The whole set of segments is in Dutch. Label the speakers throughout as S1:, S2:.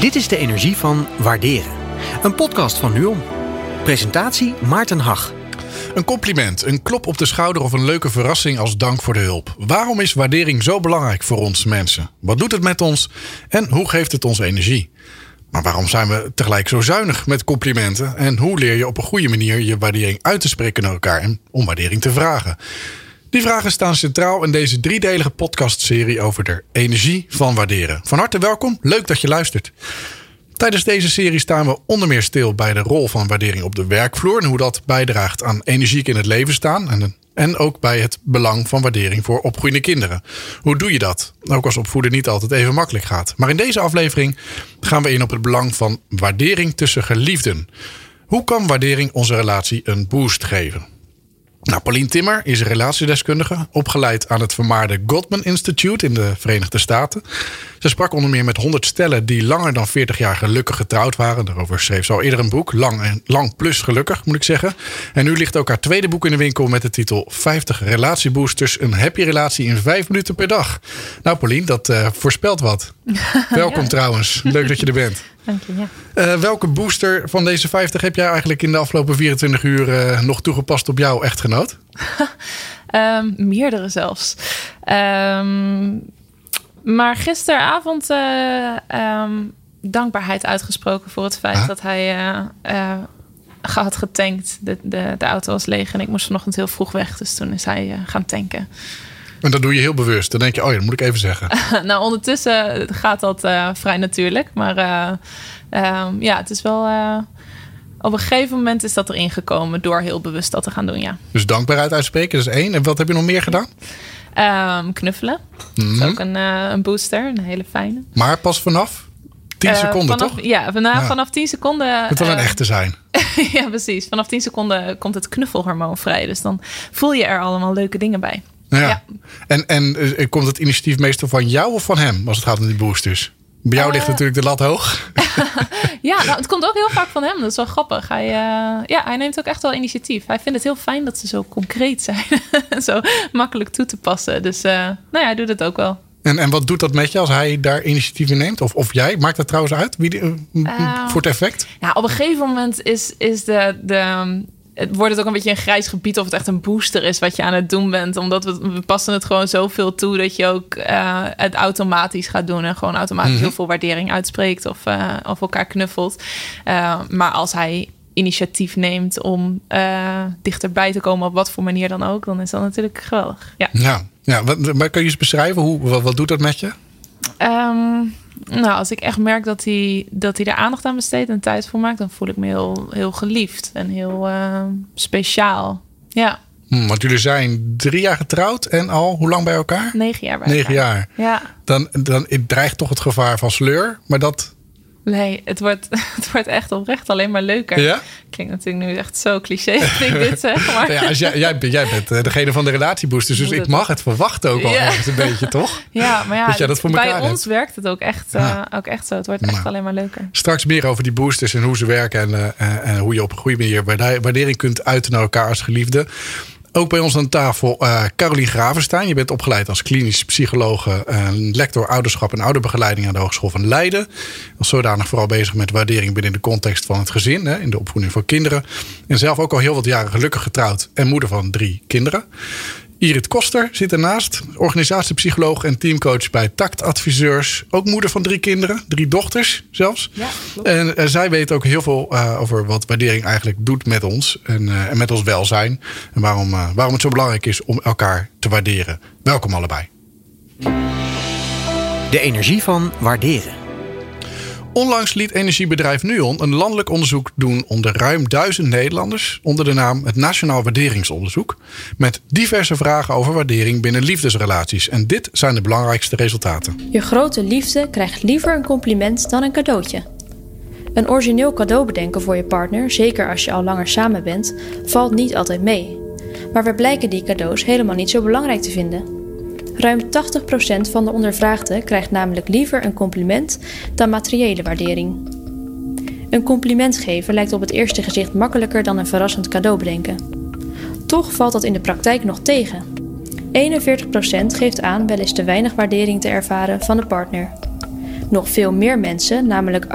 S1: Dit is de energie van waarderen. Een podcast van Nuon. Presentatie Maarten Hag.
S2: Een compliment, een klop op de schouder of een leuke verrassing als dank voor de hulp. Waarom is waardering zo belangrijk voor ons mensen? Wat doet het met ons en hoe geeft het ons energie? Maar waarom zijn we tegelijk zo zuinig met complimenten? En hoe leer je op een goede manier je waardering uit te spreken naar elkaar en om waardering te vragen? Die vragen staan centraal in deze driedelige podcastserie over de energie van waarderen. Van harte welkom, leuk dat je luistert. Tijdens deze serie staan we onder meer stil bij de rol van waardering op de werkvloer en hoe dat bijdraagt aan energiek in het leven staan. En, en ook bij het belang van waardering voor opgroeiende kinderen. Hoe doe je dat? Ook als opvoeden niet altijd even makkelijk gaat. Maar in deze aflevering gaan we in op het belang van waardering tussen geliefden. Hoe kan waardering onze relatie een boost geven? Nou, Pauline Timmer is relatiedeskundige, opgeleid aan het vermaarde Gottman Institute in de Verenigde Staten. Ze sprak onder meer met 100 stellen die langer dan 40 jaar gelukkig getrouwd waren. Daarover schreef ze al eerder een boek, Lang en Lang plus gelukkig moet ik zeggen. En nu ligt ook haar tweede boek in de winkel met de titel 50 relatieboosters, een happy relatie in 5 minuten per dag. Nou, Pauline, dat uh, voorspelt wat. Welkom trouwens, leuk dat je er bent.
S3: Dank je, ja.
S2: Uh, welke booster van deze 50 heb jij eigenlijk in de afgelopen 24 uur uh, nog toegepast op jouw echtgenoot?
S3: um, meerdere zelfs. Um, maar gisteravond uh, um, dankbaarheid uitgesproken voor het feit ah. dat hij had getankt. De, de, de auto was leeg en ik moest vanochtend heel vroeg weg. Dus toen is hij gaan tanken.
S2: En dat doe je heel bewust. Dan denk je, oh ja, dat moet ik even zeggen.
S3: nou, ondertussen gaat dat uh, vrij natuurlijk. Maar uh, um, ja, het is wel. Uh, op een gegeven moment is dat erin gekomen door heel bewust dat te gaan doen, ja.
S2: Dus dankbaarheid uitspreken, dat is één. En wat heb je nog meer gedaan?
S3: Um, knuffelen. Mm. Dat is ook een, een booster, een hele fijne.
S2: Maar pas vanaf? 10 seconden,
S3: vanaf,
S2: toch?
S3: Ja, vanaf, ja. vanaf 10 seconden.
S2: Het moet wel een echte zijn.
S3: ja, precies. Vanaf 10 seconden komt het knuffelhormoon vrij. Dus dan voel je er allemaal leuke dingen bij.
S2: Ja. ja. En, en komt het initiatief meestal van jou of van hem als het gaat om die boosters? Bij jou uh, ligt natuurlijk de lat hoog.
S3: ja, nou, het komt ook heel vaak van hem. Dat is wel grappig. Hij, uh, ja, hij neemt ook echt wel initiatief. Hij vindt het heel fijn dat ze zo concreet zijn. zo makkelijk toe te passen. Dus nou ja, hij doet het ook wel.
S2: En, en wat doet dat met je als hij daar initiatief in neemt? Of, of jij? Maakt dat trouwens uit? Wie, voor het effect?
S3: Ja, op een gegeven moment is, is de, de, het wordt het ook een beetje een grijs gebied of het echt een booster is wat je aan het doen bent. Omdat we, we passen het gewoon zoveel toe dat je ook uh, het automatisch gaat doen. En gewoon automatisch mm -hmm. heel veel waardering uitspreekt of, uh, of elkaar knuffelt. Uh, maar als hij initiatief neemt om dichterbij te komen op wat voor manier dan ook, dan is dat natuurlijk geweldig. Ja,
S2: ja, ja wat, maar kun je eens beschrijven? Hoe, wat, wat doet dat met je?
S3: Um, nou, als ik echt merk dat hij, dat hij er aandacht aan besteedt en tijd voor maakt, dan voel ik me heel, heel geliefd en heel uh, speciaal. Ja.
S2: Hm, want jullie zijn drie jaar getrouwd en al hoe lang bij elkaar?
S3: Negen jaar bij
S2: Negen
S3: elkaar.
S2: jaar.
S3: Ja.
S2: Dan, dan dreigt toch het gevaar van sleur, maar dat
S3: Nee, het wordt, het wordt echt oprecht alleen maar leuker.
S2: Ja?
S3: Klinkt natuurlijk nu echt zo cliché dat ik dit zeg. Maar...
S2: Ja, als jij, jij, jij bent eh, degene van de relatieboosters, dus ik mag het verwachten ook wel ja. ergens een beetje, toch?
S3: Ja, maar ja,
S2: dat dat voor
S3: bij
S2: ons
S3: hebt. werkt het ook echt, ja. uh, ook echt zo. Het wordt echt nou, alleen maar leuker.
S2: Straks meer over die boosters en hoe ze werken en, uh, en hoe je op een goede manier waardering kunt uiten naar elkaar als geliefde. Ook bij ons aan tafel uh, Carolien Gravenstein. Je bent opgeleid als klinisch psycholoog, uh, lector ouderschap en ouderbegeleiding aan de Hogeschool van Leiden. Als zodanig vooral bezig met waardering binnen de context van het gezin, hè, in de opvoeding van kinderen. En zelf ook al heel wat jaren gelukkig getrouwd en moeder van drie kinderen. Irit Koster zit ernaast, organisatiepsycholoog en teamcoach bij Tact Adviseurs. Ook moeder van drie kinderen, drie dochters zelfs.
S3: Ja,
S2: en uh, zij weet ook heel veel uh, over wat waardering eigenlijk doet met ons en, uh, en met ons welzijn. En waarom, waarom het zo belangrijk is om elkaar te waarderen. Welkom allebei.
S1: De energie van waarderen.
S2: Onlangs liet energiebedrijf Nuon een landelijk onderzoek doen onder ruim duizend Nederlanders onder de naam het Nationaal Waarderingsonderzoek. Met diverse vragen over waardering binnen liefdesrelaties. En dit zijn de belangrijkste resultaten.
S4: Je grote liefde krijgt liever een compliment dan een cadeautje. Een origineel cadeau bedenken voor je partner, zeker als je al langer samen bent, valt niet altijd mee. Maar we blijken die cadeaus helemaal niet zo belangrijk te vinden. Ruim 80% van de ondervraagden krijgt namelijk liever een compliment dan materiële waardering. Een compliment geven lijkt op het eerste gezicht makkelijker dan een verrassend cadeau bedenken. Toch valt dat in de praktijk nog tegen. 41% geeft aan wel eens te weinig waardering te ervaren van de partner. Nog veel meer mensen, namelijk 58%,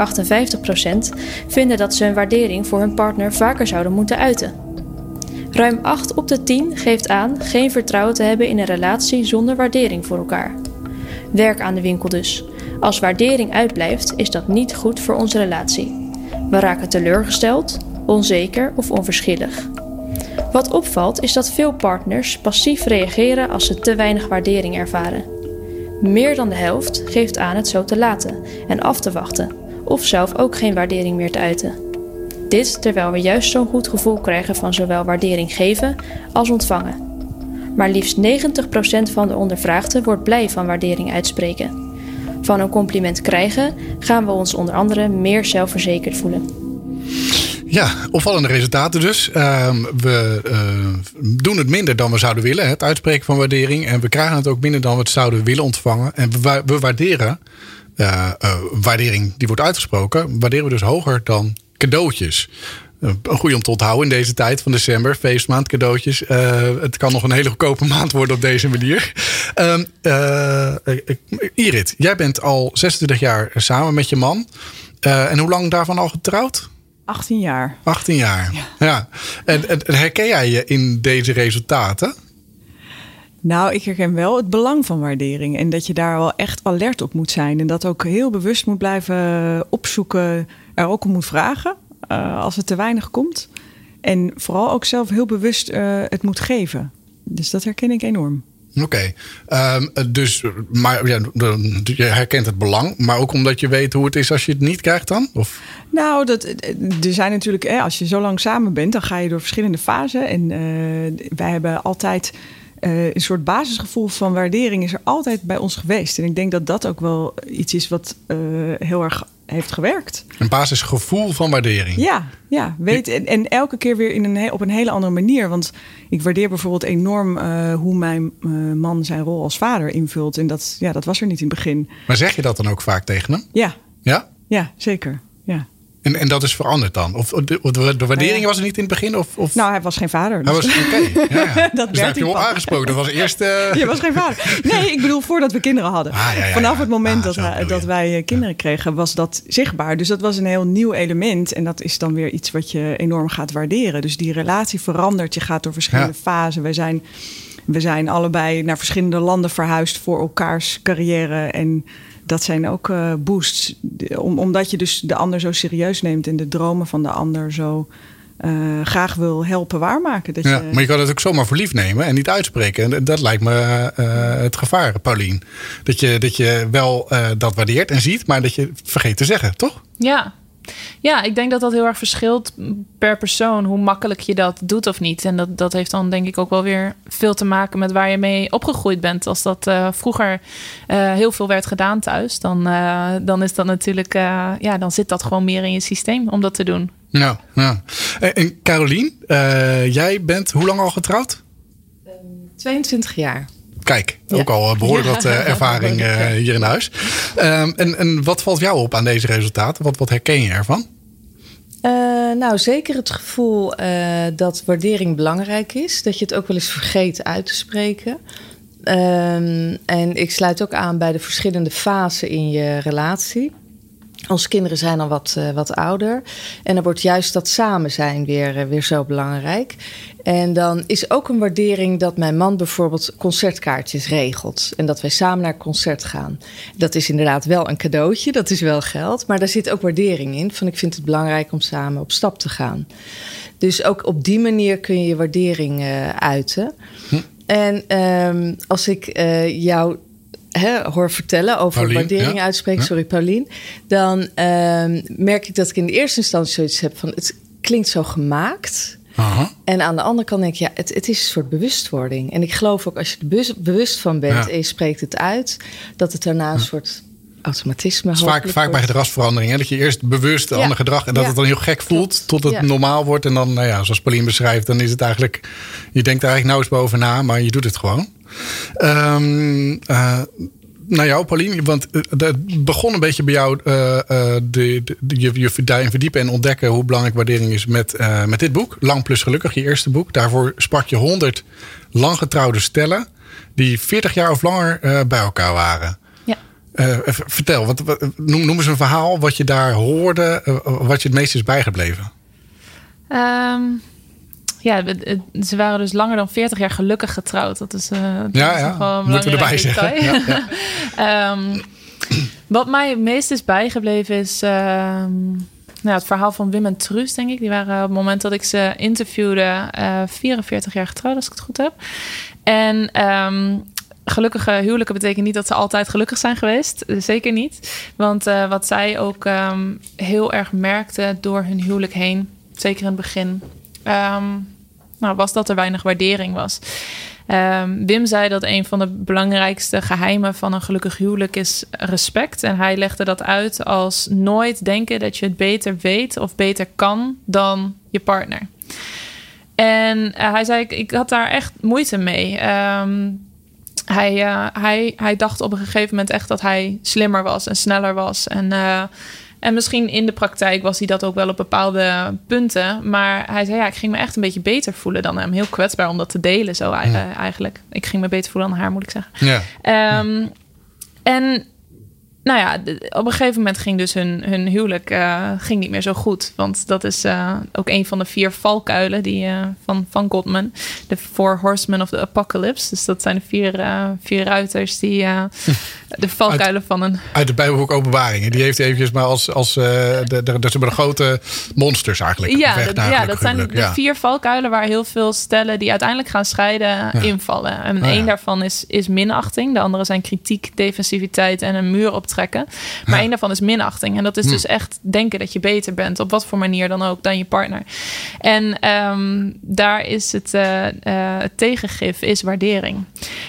S4: vinden dat ze hun waardering voor hun partner vaker zouden moeten uiten. Ruim 8 op de 10 geeft aan geen vertrouwen te hebben in een relatie zonder waardering voor elkaar. Werk aan de winkel dus. Als waardering uitblijft, is dat niet goed voor onze relatie. We raken teleurgesteld, onzeker of onverschillig. Wat opvalt is dat veel partners passief reageren als ze te weinig waardering ervaren. Meer dan de helft geeft aan het zo te laten en af te wachten, of zelf ook geen waardering meer te uiten. Dit terwijl we juist zo'n goed gevoel krijgen van zowel waardering geven als ontvangen. Maar liefst 90% van de ondervraagden wordt blij van waardering uitspreken. Van een compliment krijgen gaan we ons onder andere meer zelfverzekerd voelen.
S2: Ja, opvallende resultaten dus. Ehm, we uh, doen het minder dan we zouden willen, het uitspreken van waardering. En we krijgen het ook minder dan we het zouden willen ontvangen. En we, we waarderen, uh, waardering die wordt uitgesproken, waarderen we dus hoger dan cadeautjes. Een goede om te onthouden in deze tijd van december, feestmaand, cadeautjes. het kan nog een hele goedkope maand worden op deze manier. Ehm, Irit, jij bent al 26 jaar samen met je man. en hoe lang daarvan al getrouwd?
S5: 18 jaar.
S2: 18 jaar, ja. ja. En, en, herken jij je in deze resultaten?
S5: Nou, ik herken wel het belang van waardering. En dat je daar wel echt alert op moet zijn. En dat ook heel bewust moet blijven opzoeken. Er ook om moet vragen uh, als het te weinig komt. En vooral ook zelf heel bewust uh, het moet geven. Dus dat herken ik enorm.
S2: Oké, okay. um, dus maar ja, je herkent het belang, maar ook omdat je weet hoe het is als je het niet krijgt dan? Of?
S5: Nou, dat, er zijn natuurlijk, hè, als je zo lang samen bent, dan ga je door verschillende fasen. En uh, wij hebben altijd uh, een soort basisgevoel van waardering is er altijd bij ons geweest. En ik denk dat dat ook wel iets is wat uh, heel erg heeft gewerkt.
S2: Een basisgevoel van waardering.
S5: Ja, ja weet, en, en elke keer weer in een, op een hele andere manier. Want ik waardeer bijvoorbeeld enorm uh, hoe mijn uh, man zijn rol als vader invult. En dat, ja, dat was er niet in het begin.
S2: Maar zeg je dat dan ook vaak tegen hem?
S5: Ja.
S2: Ja?
S5: Ja, zeker.
S2: En, en dat is veranderd dan? Of de, de, de waardering was er niet in het begin? Of, of?
S5: Nou, hij was geen vader.
S2: Dus. Hij was oké. Ja, ja.
S5: dat
S2: dus heb je hem aangesproken. Dat was eerst. Uh...
S5: Je was geen vader. Nee, ik bedoel voordat we kinderen hadden.
S2: Ah, ja,
S5: Vanaf het moment ah, dat, hij, dat wij kinderen kregen, was dat zichtbaar. Dus dat was een heel nieuw element. En dat is dan weer iets wat je enorm gaat waarderen. Dus die relatie verandert. Je gaat door verschillende fasen. Wij zijn, we zijn allebei naar verschillende landen verhuisd voor elkaars carrière. En dat zijn ook uh, boosts. Om, omdat je dus de ander zo serieus neemt en de dromen van de ander zo uh, graag wil helpen waarmaken. Dat
S2: ja,
S5: je...
S2: Maar je kan het ook zomaar voor lief nemen en niet uitspreken. En dat lijkt me uh, het gevaar, Paulien. Dat je, dat je wel dat waardeert en ziet, maar dat je vergeet te zeggen, toch?
S3: Ja, ja, ik denk dat dat heel erg verschilt per persoon hoe makkelijk je dat doet of niet. En dat, dat heeft dan denk ik ook wel weer veel te maken met waar je mee opgegroeid bent. Als dat uh, vroeger uh, heel veel werd gedaan thuis, dan, uh, dan is dat natuurlijk, ja, dan zit dat gewoon meer in je systeem om dat te doen.
S2: Ja, ja. En, en Carolien, jij bent hoe lang al getrouwd?
S6: 22 jaar.
S2: Kijk, ook ja. al behoorlijk wat uh, ervaring uh, hier in huis. Um, en, en wat valt jou op aan deze resultaten? Wat, wat herken je ervan?
S6: Uh, nou, zeker het gevoel dat waardering belangrijk is. Dat je het ook wel eens vergeet uit te spreken. Um, en ik sluit ook aan bij de verschillende fasen in je relatie. Onze kinderen zijn al wat, uh, wat ouder. En dan wordt juist dat samen zijn weer, uh, weer zo belangrijk. En dan is ook een waardering dat mijn man bijvoorbeeld concertkaartjes regelt. En dat wij samen naar concert gaan. Dat is inderdaad wel een cadeautje, dat is wel geld. Maar daar zit ook waardering in. Van ik vind het belangrijk om samen op stap te gaan. Dus ook op die manier kun je je waardering uh, uiten. Hm. En um, als ik jou He, hoor vertellen over Paulien, waardering ja. uitspreken, sorry Paulien, dan um, merk ik dat ik in de eerste instantie zoiets heb van het klinkt zo gemaakt. Aha. En aan de andere kant denk ik, ja, het, het, is een soort bewustwording. En ik geloof ook als je er bewust, bewust van bent ja. en je spreekt het uit, dat het daarna een soort automatisme is.
S2: Vaak, vaak bij gedragsverandering, hè? dat je eerst bewust ja. ander gedrag en dat het dan heel gek voelt tot het normaal wordt. En dan, nou ja, zoals Pauline beschrijft, dan is het eigenlijk, je denkt er eigenlijk nauwelijks bovenna, maar je doet het gewoon. Um, uh, nou jou, Pauline, want het begon een beetje bij jou uh, uh, de, de, je, je daarin verdiepen en ontdekken hoe belangrijk waardering is met, uh, met dit boek. Lang plus gelukkig, je eerste boek. Daarvoor sprak je 100 lang getrouwde stellen die 40 jaar of langer bij elkaar waren. Uh, vertel, wat, noem, noem, eens een verhaal wat je daar hoorde, uh, wat je het meest is bijgebleven.
S3: Um, ja, ze waren dus langer dan 40 jaar gelukkig getrouwd. Dat is, uh, dat
S2: ja, is ja. moeten we erbij zeggen. Ja,
S3: ja. um, wat mij het meest is bijgebleven is um, nou, het verhaal van Wim en Truus, denk ik. Die waren op het moment dat ik ze interviewde 44 jaar getrouwd, als ik het goed heb. En gelukkige huwelijken betekent niet dat ze altijd gelukkig zijn geweest. Zeker niet. Want uh, wat zij ook um, heel erg merkte door hun huwelijk heen, zeker in het begin, um, nou, was dat er weinig waardering was. Um, Wim zei dat een van de belangrijkste geheimen van een gelukkig huwelijk is respect. En hij legde dat uit als nooit denken dat je het beter weet of beter kan dan je partner. En uh, hij zei, ik, ik had daar echt moeite mee. Hij, uh, hij, hij dacht op een gegeven moment echt dat hij slimmer was en sneller was. En, uh, en misschien in de praktijk was hij dat ook wel op bepaalde punten. Maar hij zei, ja, ik ging me echt een beetje beter voelen dan hem. Heel kwetsbaar om dat te delen zo ja. eigenlijk. Ik ging me beter voelen dan haar, moet ik zeggen. Ja. Um, en nou ja, op een gegeven moment ging dus hun, hun huwelijk uh, ging niet meer zo goed. Want dat is uh, ook een van de vier valkuilen die, uh, van, van Godman. De Four Horsemen of the Apocalypse. Dus dat zijn de vier, vier ruiters die de valkuilen
S2: uit,
S3: van een...
S2: Uit de Bijbelboek Openbaringen. Die heeft eventjes maar als... als de, de, de, de, de grote monsters eigenlijk.
S3: Ja, dat, ja dat zijn de, ja. vier valkuilen waar heel veel stellen die uiteindelijk gaan scheiden ja. invallen. En oh, één daarvan is, is minachting. De andere zijn kritiek, defensiviteit en een muur op trekken. Maar één daarvan is minachting. En dat is hm. dus echt denken dat je beter bent. Op wat voor manier dan ook dan je partner. En um, daar is het, uh, uh, het tegengif is waardering.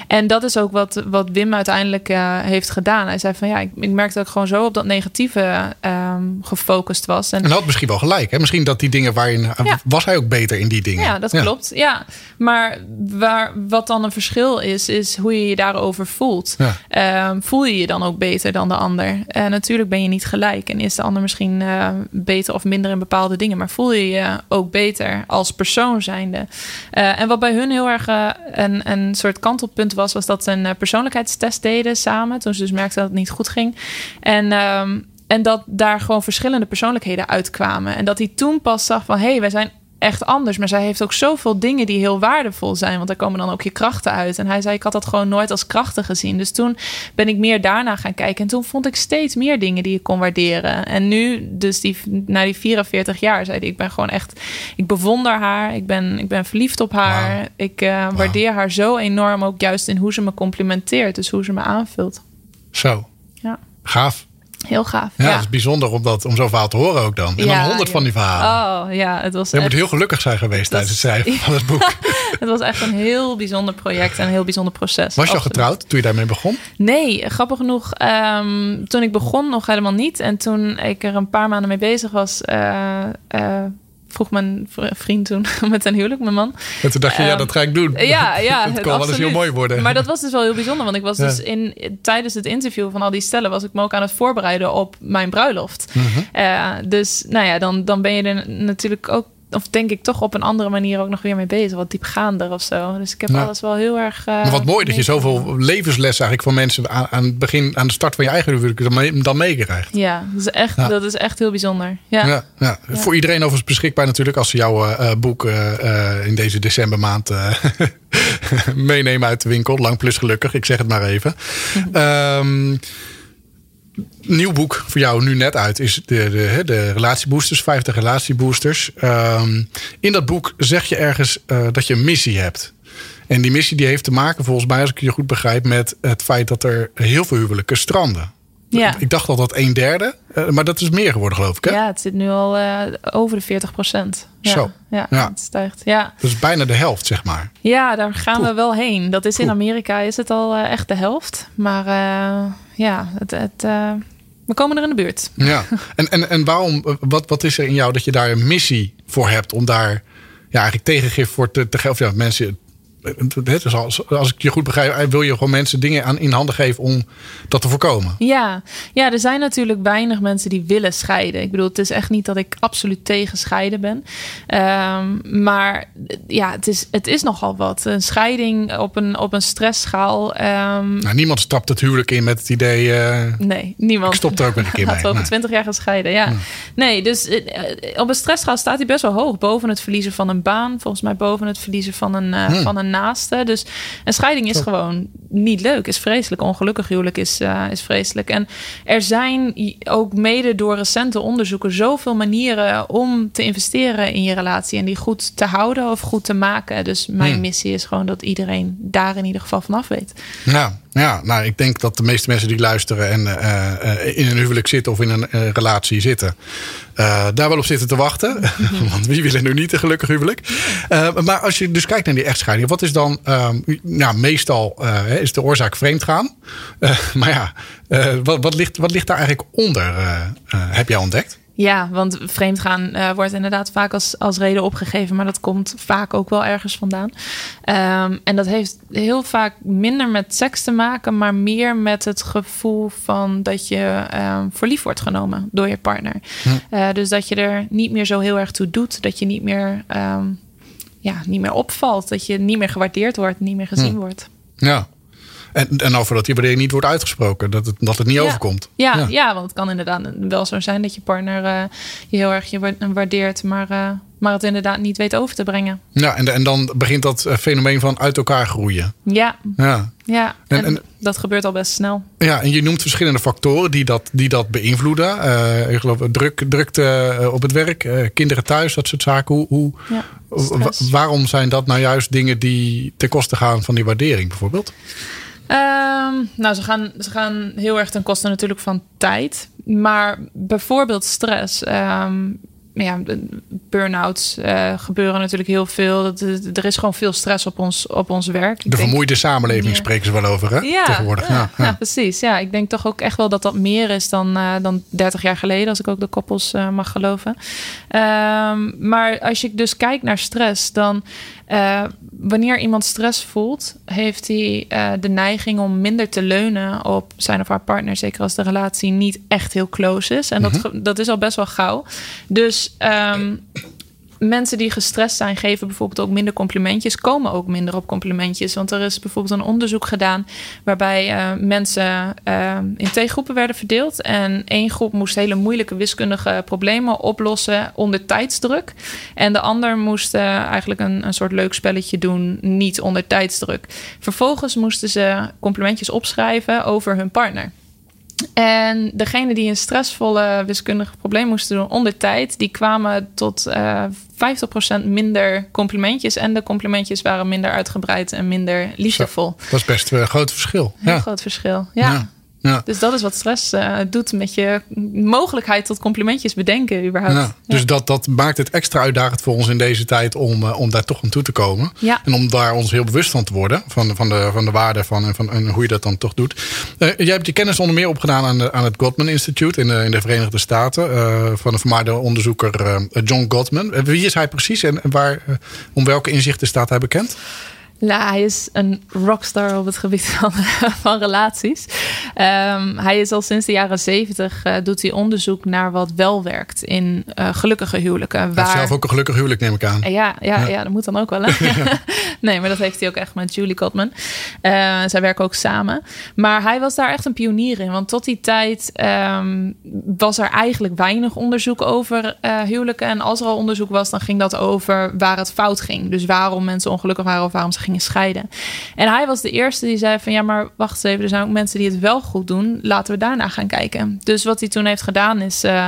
S3: En dat is ook wat, wat Wim uiteindelijk uh, heeft gedaan. Hij zei van ja, ik, ik merkte dat ik gewoon zo op dat negatieve um, gefocust was.
S2: En, en had misschien wel gelijk. Hè? Misschien dat die dingen waarin ja. was hij ook beter in die dingen.
S3: Ja, dat ja. klopt. Ja, maar waar, wat dan een verschil is, is hoe je je daarover voelt. Ja. Um, voel je je dan ook beter dan de ander. Uh, natuurlijk ben je niet gelijk en is de ander misschien uh, beter of minder in bepaalde dingen, maar voel je je ook beter als persoon zijnde. Uh, en wat bij hun heel erg een, een soort kantelpunt was, was dat ze een persoonlijkheidstest deden samen. Toen ze dus merkten dat het niet goed ging. En um, en dat daar gewoon verschillende persoonlijkheden uitkwamen. En dat hij toen pas zag van... hé, hey, wij zijn echt anders. Maar zij heeft ook zoveel dingen die heel waardevol zijn. Want daar komen dan ook je krachten uit. En hij zei, ik had dat gewoon nooit als krachten gezien. Dus toen ben ik meer daarna gaan kijken. En toen vond ik steeds meer dingen die ik kon waarderen. En nu, dus die, na die 44 jaar, zei hij, ik ben gewoon echt... Ik bewonder haar. Ik ben, ik ben verliefd op haar. Wow. Ik uh, wow. waardeer haar zo enorm ook juist in hoe ze me complimenteert. Dus hoe ze me aanvult.
S2: Zo.
S3: Ja.
S2: Gaaf.
S3: Heel gaaf.
S2: Ja, ja. het is bijzonder om, dat, om zo'n verhaal te horen ook dan. En ja, dan honderd ja. van die verhalen.
S3: Oh ja, het was.
S2: Je echt... moet heel gelukkig zijn geweest tijdens het schrijven van het boek.
S3: het was echt een heel bijzonder project en een heel bijzonder proces.
S2: Was je al getrouwd toen je daarmee begon?
S3: Nee, grappig genoeg. Um, toen ik begon nog helemaal niet. En toen ik er een paar maanden mee bezig was, uh, uh, vroeg mijn vriend toen met een huwelijk, mijn man.
S2: En toen dacht je, um, ja, dat ga ik doen.
S3: Ja, ja.
S2: het kan wel eens heel mooi worden.
S3: Maar dat was dus wel heel bijzonder, want ik was ja. dus in tijdens het interview van al die stellen was ik me ook aan het voorbereiden op mijn bruiloft. Mm -hmm. uh, dus nou ja, dan, dan ben je er natuurlijk ook of denk ik toch op een andere manier ook nog weer mee bezig. Wat diepgaander of zo. Dus ik heb alles wel heel erg. Uh,
S2: maar wat mooi dat je zoveel levenslessen eigenlijk van mensen aan, aan het begin, aan de start van je eigen huwelijk dan, mee, dan meekrijgt.
S3: Ja, dat is echt, ja. dat is echt heel bijzonder. Ja.
S2: Ja, ja. Voor iedereen overigens beschikbaar natuurlijk als ze jouw uh, boek uh, in deze decembermaand meenemen uit de winkel. Lang plus gelukkig, ik zeg het maar even. um, nieuw boek voor jou nu net uit is de, de, de relatieboosters, 50 relatieboosters. Um, in dat boek zeg je ergens uh, dat je een missie hebt. En die missie die heeft te maken, volgens mij, als ik je goed begrijp, met het feit dat er heel veel huwelijken stranden.
S3: Ja.
S2: Ik dacht al dat een derde, uh, maar dat is meer geworden, geloof ik. Hè?
S3: Ja, het zit nu al uh, over de 40 procent. Ja,
S2: Zo.
S3: Ja, ja, het stijgt. Ja.
S2: Dat is bijna de helft, zeg maar.
S3: Ja, daar gaan Poeh. we wel heen. Dat is in Amerika is het al uh, echt de helft. Maar ja, het, het we komen er in de buurt.
S2: Ja, en, en, en waarom, wat, wat is er in jou dat je daar een missie voor hebt om daar ja, eigenlijk tegengif voor te, te geven? Ja, mensen dus als, als ik je goed begrijp, wil je gewoon mensen dingen aan, in handen geven om dat te voorkomen.
S3: Ja. ja, er zijn natuurlijk weinig mensen die willen scheiden. Ik bedoel, het is echt niet dat ik absoluut tegen scheiden ben. Um, maar ja, het is, het is nogal wat. Een scheiding op een, op een stressschaal. Um,
S2: nou, niemand stapt het huwelijk in met het idee. Uh,
S3: nee, niemand.
S2: Ik stop er ook een keer bij.
S3: Over twintig jaar gaan scheiden. Ja. Nee, dus uh, op een stressschaal staat hij best wel hoog. Boven het verliezen van een baan. Volgens mij boven het verliezen van een, uh, van een naaste. Dus een scheiding is gewoon niet leuk. Is vreselijk. Ongelukkig huwelijk is, is vreselijk. En er zijn ook mede door recente onderzoeken zoveel manieren om te investeren in je relatie en die goed te houden of goed te maken. Dus mijn hmm. missie is gewoon dat iedereen daar in ieder geval vanaf weet.
S2: Ja, ja, nou, ik denk dat de meeste mensen die luisteren en uh, in een huwelijk zitten of in een uh, relatie zitten, daar wel op zitten te wachten. Want wie wil er nu niet een gelukkig huwelijk? maar als je dus kijkt naar die echtscheiding, wat is dan, nou, meestal is de oorzaak vreemdgaan. maar ja, wat, wat, ligt, wat ligt daar eigenlijk onder, heb jij ontdekt?
S3: Ja, want vreemdgaan uh, wordt inderdaad vaak als, als reden opgegeven, maar dat komt vaak ook wel ergens vandaan. Um, en dat heeft heel vaak minder met seks te maken, maar meer met het gevoel van dat je um, voor lief wordt genomen door je partner. Hm. Uh, dus dat je er niet meer zo heel erg toe doet, dat je niet meer, um, ja, niet meer opvalt, dat je niet meer gewaardeerd wordt, niet meer gezien hm. wordt.
S2: Ja, en, en over dat die waardering niet wordt uitgesproken. Dat het, dat het niet overkomt.
S3: Ja, ja, want het kan inderdaad wel zo zijn dat je partner uh, je heel erg je waardeert, maar, uh, maar het inderdaad niet weet over te brengen.
S2: Ja, en, en dan begint dat eh, fenomeen van uit elkaar groeien.
S3: Ja. Ja. Ja, en, en, dat gebeurt al best snel.
S2: Ja, en je noemt verschillende factoren die dat, die dat beïnvloeden. Uh, ik geloof druk, drukte op het werk, kinderen thuis, dat soort zaken. Hoe, hoe, ja, waarom zijn dat nou juist dingen die ten koste gaan van die waardering bijvoorbeeld?
S3: Um, nou, ze gaan, ze gaan heel erg ten koste natuurlijk van tijd. Maar bijvoorbeeld stress. Um, ja, burn-outs uh, gebeuren natuurlijk heel veel. Er is gewoon veel stress op ons, op ons werk.
S2: de vermoeide samenleving spreken ze wel over, hè?
S3: Ja, tegenwoordig. Ja, ja, ja, precies. Ja, ik denk toch ook echt wel dat dat meer is dan, uh, dan 30 jaar geleden, als ik ook de koppels uh, mag geloven. Um, maar als je dus kijkt naar stress, dan wanneer iemand stress voelt, heeft hij de neiging om minder te leunen op zijn of haar partner. Zeker als de relatie niet echt heel close is. En dat, mhm. dat is al best wel gauw. Dus um, mensen die gestrest zijn, geven bijvoorbeeld ook minder complimentjes, komen ook minder op complimentjes. Want er is bijvoorbeeld een onderzoek gedaan waarbij uh, mensen uh, in twee groepen werden verdeeld. En één groep moest hele moeilijke wiskundige problemen oplossen onder tijdsdruk. En de ander moest uh, eigenlijk een, een soort leuk spelletje doen, niet onder tijdsdruk. Vervolgens moesten ze complimentjes opschrijven over hun partner. En degene die een stressvolle wiskundige probleem moesten doen onder tijd, die kwamen tot uh, eh, 50% minder complimentjes. En de complimentjes waren minder uitgebreid en minder liefdevol.
S2: dat is best een groot verschil.
S3: Een ja. groot verschil, ja. ja. Ja. Dus dat is wat stress uh, doet met je mogelijkheid tot complimentjes bedenken überhaupt. Ja,
S2: dus Dat, dat maakt het extra uitdagend voor ons in deze tijd om, uh, om daar toch aan toe te komen. En om daar ons heel bewust van te worden. Van, van, de, van de waarde van en, van, en hoe je dat dan toch doet. Uh, jij hebt je kennis onder meer opgedaan aan, de, aan het Gottman Institute in de, in de Verenigde Staten. van de vermaarde onderzoeker John Gottman. Wie is hij precies en waar, om welke inzichten staat hij bekend?
S3: Ja, hij is een rockstar op het gebied van, van relaties. Um, hij is al sinds de jaren zeventig uh, doet hij onderzoek naar wat wel werkt in uh, gelukkige huwelijken.
S2: Waar... zelf ook een gelukkig huwelijk, neem ik aan.
S3: Ja, ja, ja. ja dat moet dan ook wel. nee, maar dat heeft hij ook echt met Julie Cotman. Zij werken ook samen. Maar hij was daar echt een pionier in. Want tot die tijd um, was er eigenlijk weinig onderzoek over huwelijken. En als er al onderzoek was, dan ging dat over waar het fout ging. Dus waarom mensen ongelukkig waren of waarom ze gingen scheiden. En hij was de eerste die zei van ja, maar wacht even, er zijn ook mensen die het wel goed doen. Laten we daarna gaan kijken. Dus wat hij toen heeft gedaan is uh,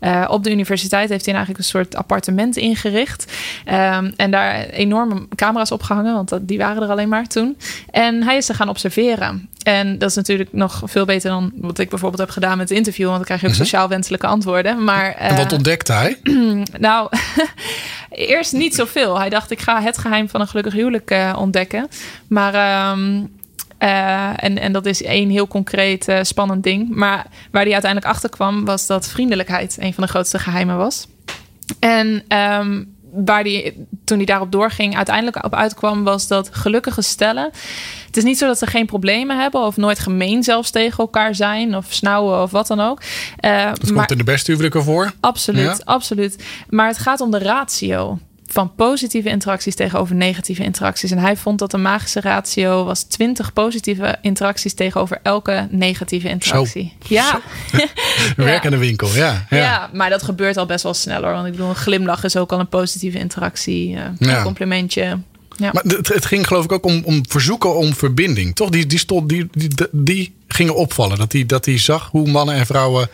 S3: uh, op de universiteit heeft hij eigenlijk een soort appartement ingericht. Um, en daar enorme camera's opgehangen, want dat, die waren er alleen maar toen. En hij is ze gaan observeren. En dat is natuurlijk nog veel beter dan wat ik bijvoorbeeld heb gedaan met het interview. Want dan krijg je ook mhm. sociaal wenselijke antwoorden. Maar,
S2: uh, en wat ontdekte hij?
S3: nou, eerst niet zoveel. Hij dacht, ik ga het geheim van een gelukkig huwelijk uh, ontdekken. Maar... Um, uh, en, en dat is één heel concreet uh, spannend ding. Maar waar hij uiteindelijk achter kwam, was dat vriendelijkheid een van de grootste geheimen was. En um, waar hij toen hij daarop doorging, uiteindelijk op uitkwam, was dat gelukkige stellen. Het is niet zo dat ze geen problemen hebben of nooit gemeen zelfs tegen elkaar zijn of snauwen of wat dan ook.
S2: Uh, dat komt in de beste huwelijken voor.
S3: Absoluut, absoluut. Maar het gaat om de ratio van positieve interacties tegenover negatieve interacties. En hij vond dat de magische ratio was 20 positieve interacties tegenover elke negatieve interactie.
S2: Zo. Ja. Werk in de winkel, ja,
S3: ja, ja. maar dat gebeurt al best wel sneller. Want ik bedoel, een glimlach is ook al een positieve interactie. Uh, een complimentje.
S2: Ja. Maar het, het, ging geloof ik ook om, om verzoeken om verbinding. Toch? Die, die, stond, die, die, die gingen opvallen. Dat hij dat die zag hoe mannen en vrouwen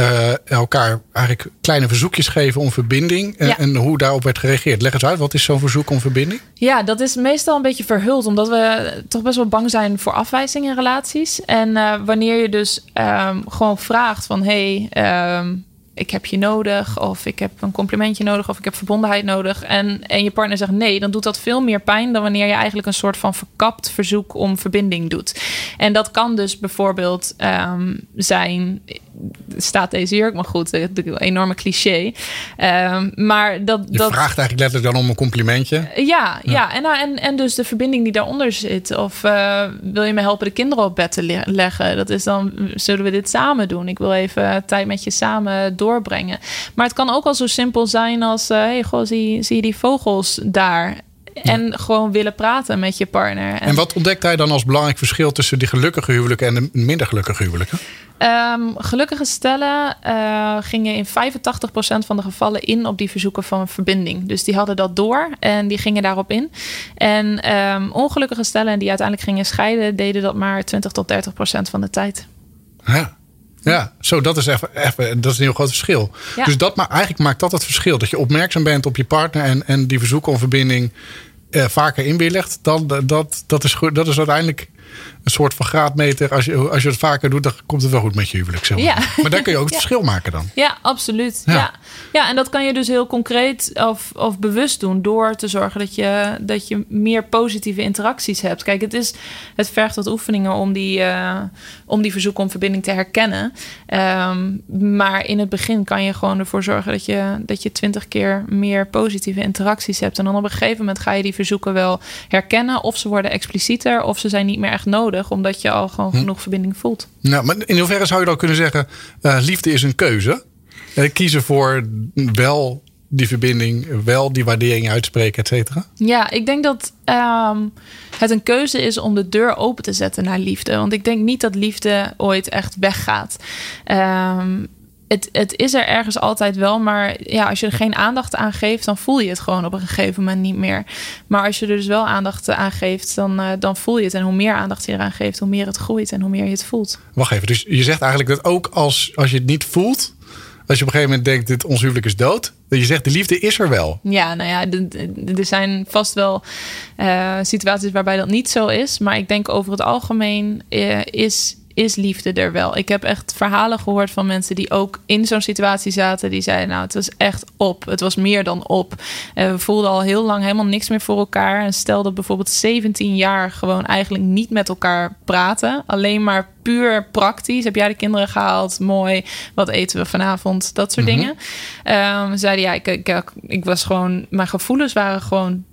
S2: uh, elkaar eigenlijk kleine verzoekjes geven om verbinding. En, en, hoe daarop werd gereageerd. Leg eens uit, wat is zo'n verzoek om verbinding?
S3: Ja, dat is meestal een beetje verhuld, omdat we toch best wel bang zijn voor afwijzing in relaties. En uh, wanneer je dus um, gewoon vraagt van hey, um, ik heb je nodig, of ik heb een complimentje nodig, of ik heb verbondenheid nodig. En, en je partner zegt nee, dan doet dat veel meer pijn dan wanneer je eigenlijk een soort van verkapt verzoek om verbinding doet. En dat kan dus bijvoorbeeld um, zijn staat deze jurk maar goed. De, enorme cliché. Um, maar dat,
S2: je
S3: dat
S2: vraagt eigenlijk letterlijk dan om een complimentje.
S3: Ja, ja. En, nou, en, en dus de verbinding die daaronder zit. Of uh, wil je me helpen de kinderen op bed te leggen? Dat is dan, zullen we dit samen doen? Ik wil even tijd met je samen doorbrengen. Maar het kan ook al zo simpel zijn als... Uh, hey, goh, zie, zie je die vogels daar? En gewoon willen praten met je partner.
S2: En, en wat ontdekt hij dan als belangrijk verschil tussen die gelukkige huwelijken en de minder gelukkige huwelijken?
S3: Um, gelukkige stellen uh, gingen in 85% van de gevallen in op die verzoeken van verbinding. Dus die hadden dat door en die gingen daarop in. En um, ongelukkige stellen die uiteindelijk gingen scheiden, deden dat maar 20 tot 30% van de tijd.
S2: Ja. Ja, zo, dat is even, even dat is een heel groot verschil. Ja. Dus dat, maar eigenlijk maakt dat het verschil. Dat je opmerkzaam bent op je partner en, en die verzoeken om verbinding eh, vaker inwilligt. Dan, dat, dat, is, dat is uiteindelijk een soort van graadmeter. Als je, als je het vaker doet, dan komt het wel goed met je huwelijk. Zeg maar. Ja. maar dan kun je ook het verschil maken dan.
S3: Ja, absoluut. Ja. ja. en dat kan je dus heel concreet of, of bewust doen door te zorgen dat je, dat je meer positieve interacties hebt. Kijk, het, is, het vergt wat oefeningen om die, uh, om die verzoek om verbinding te herkennen. Um, maar in het begin kan je gewoon ervoor zorgen dat je, dat je twintig keer meer positieve interacties hebt. En dan op een gegeven moment ga je die verzoeken wel herkennen. Of ze worden explicieter, of ze zijn niet meer echt nodig, omdat je al gewoon hm. genoeg verbinding voelt.
S2: Nou, maar in hoeverre zou je dan kunnen zeggen: uh, liefde is een keuze? Uh, kiezen voor wel die verbinding, wel die waardering uitspreken, et cetera?
S3: Ja, ik denk dat um, het een keuze is om de deur open te zetten naar liefde. Want ik denk niet dat liefde ooit echt weggaat. Um, het, het is er ergens altijd wel, maar ja, als je er geen aandacht aan geeft, dan voel je het gewoon op een gegeven moment niet meer. Maar als je er dus wel aandacht aan geeft, dan, uh, dan voel je het. En hoe meer aandacht je eraan geeft, hoe meer het groeit en hoe meer je het voelt.
S2: Wacht even, dus je zegt eigenlijk dat ook als, als je het niet voelt, als je op een gegeven moment denkt, dit ons huwelijk is dood, dat je zegt, de liefde is er wel.
S3: Ja, nou ja, er zijn vast wel uh, situaties waarbij dat niet zo is. Maar ik denk over het algemeen uh, is is liefde er wel. Ik heb echt verhalen gehoord van mensen die ook in zo'n situatie zaten. Die zeiden, nou, het was echt op. Het was meer dan op. En we voelden al heel lang helemaal niks meer voor elkaar. En stel dat bijvoorbeeld 17 jaar gewoon eigenlijk niet met elkaar praten. Alleen maar puur praktisch. Heb jij de kinderen gehaald? Mooi. Wat eten we vanavond? Dat soort mm -hmm. dingen. Um, zeiden, ja, ik, ik, ik was gewoon... Mijn gevoelens waren gewoon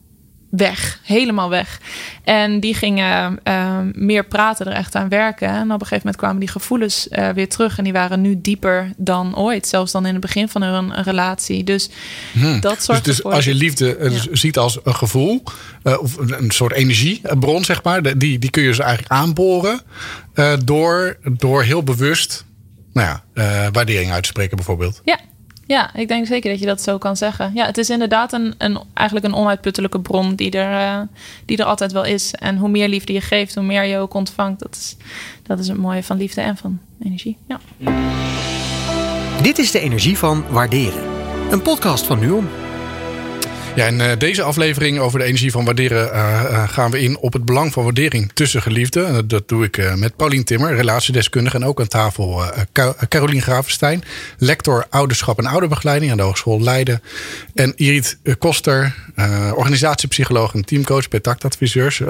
S3: weg, helemaal weg. En die gingen uh, meer praten, er echt aan werken. En op een gegeven moment kwamen die gevoelens uh, weer terug. En die waren nu dieper dan ooit. Zelfs dan in het begin van hun relatie. Dus
S2: hmm. dat soort Dus, dus als je liefde uh, ja. ziet als een gevoel, uh, of een soort energiebron, zeg maar, die, die kun je ze eigenlijk aanboren door, door heel bewust nou ja, waardering uit te spreken, bijvoorbeeld.
S3: Ja, ja, ik denk zeker dat je dat zo kan zeggen. Ja, het is inderdaad een, een, eigenlijk een onuitputtelijke bron die er, uh, die er altijd wel is. En hoe meer liefde je geeft, hoe meer je ook ontvangt. Dat is, dat is het mooie van liefde en van energie. Ja.
S1: Dit is de energie van waarderen. Een podcast van Nuon.
S2: Ja, in uh, deze aflevering over de energie van waarderen uh, uh, gaan we in op het belang van waardering tussen geliefden. dat doe ik met Paulien Timmer, relatiedeskundige. En ook aan tafel Carolien Gravenstein, lector ouderschap en ouderbegeleiding aan de Hogeschool Leiden. En Irit Koster, organisatiepsycholoog en teamcoach bij tactadviseurs.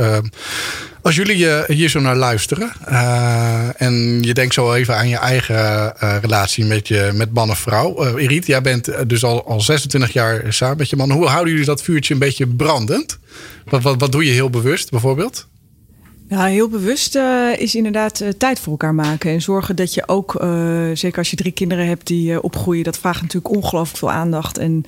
S2: Als jullie uh, hier zo naar luisteren uh, en je denkt zo even aan je eigen uh, relatie met, je, met man of vrouw. Irit, jij bent dus al, al 26 jaar samen met je man. Hoe houden jullie dat vuurtje een beetje brandend? Wat, wat, wat doe je heel bewust bijvoorbeeld?
S5: Nou, heel bewust uh, is inderdaad uh, tijd voor elkaar maken. En zorgen dat je ook, uh, zeker als je drie kinderen hebt die opgroeien, dat vraagt natuurlijk ongelooflijk veel aandacht. En